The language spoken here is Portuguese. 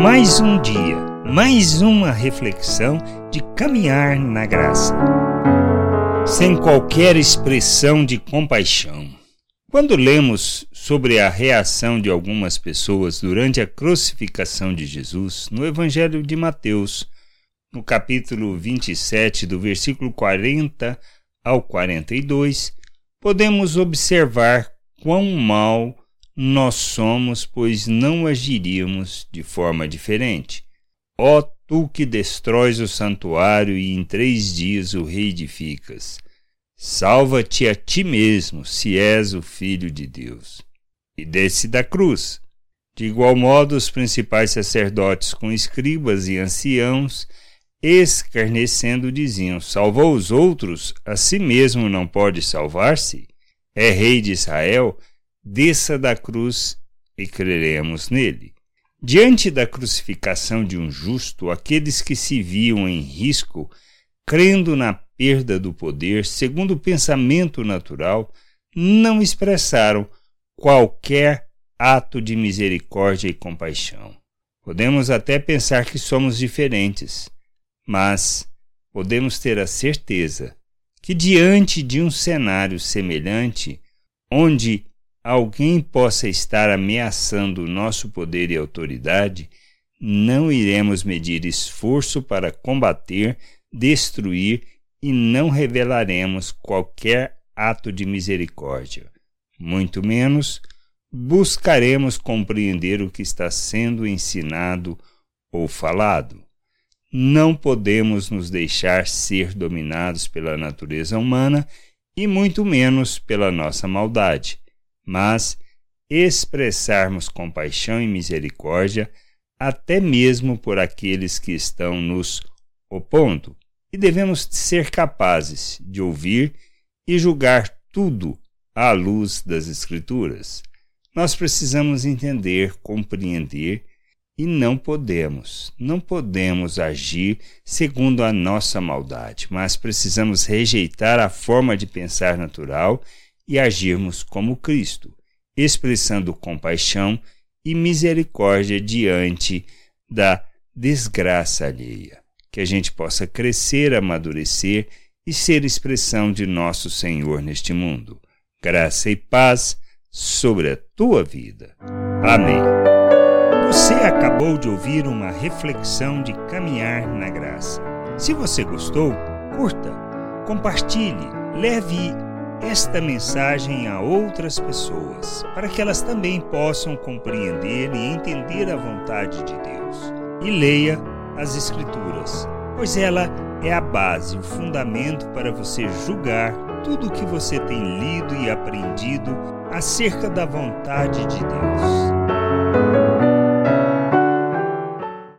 Mais um dia, mais uma reflexão de caminhar na graça, sem qualquer expressão de compaixão. Quando lemos sobre a reação de algumas pessoas durante a crucificação de Jesus no Evangelho de Mateus, no capítulo 27, do versículo 40 ao 42, podemos observar quão mal nós somos, pois não agiríamos de forma diferente. Ó tu que destróis o santuário e em três dias o reedificas, salva-te a ti mesmo, se és o Filho de Deus. E desce da cruz. De igual modo, os principais sacerdotes com escribas e anciãos escarnecendo, diziam: Salvou os outros, a si mesmo não pode salvar-se? É rei de Israel, desça da cruz e creremos nele. Diante da crucificação de um justo, aqueles que se viam em risco, crendo na perda do poder, segundo o pensamento natural, não expressaram qualquer ato de misericórdia e compaixão. Podemos até pensar que somos diferentes mas podemos ter a certeza que, diante de um cenário semelhante, onde alguém possa estar ameaçando o nosso poder e autoridade, não iremos medir esforço para combater, destruir e não revelaremos qualquer ato de misericórdia. Muito menos buscaremos compreender o que está sendo ensinado ou falado. Não podemos nos deixar ser dominados pela natureza humana e muito menos pela nossa maldade, mas expressarmos compaixão e misericórdia até mesmo por aqueles que estão nos opondo. E devemos ser capazes de ouvir e julgar tudo à luz das Escrituras. Nós precisamos entender, compreender e não podemos, não podemos agir segundo a nossa maldade, mas precisamos rejeitar a forma de pensar natural e agirmos como Cristo, expressando compaixão e misericórdia diante da desgraça alheia. Que a gente possa crescer, amadurecer e ser expressão de nosso Senhor neste mundo. Graça e paz sobre a tua vida. Amém. Você acabou de ouvir uma reflexão de caminhar na graça. Se você gostou, curta, compartilhe, leve esta mensagem a outras pessoas, para que elas também possam compreender e entender a vontade de Deus. E leia as Escrituras, pois ela é a base, o fundamento para você julgar tudo o que você tem lido e aprendido acerca da vontade de Deus.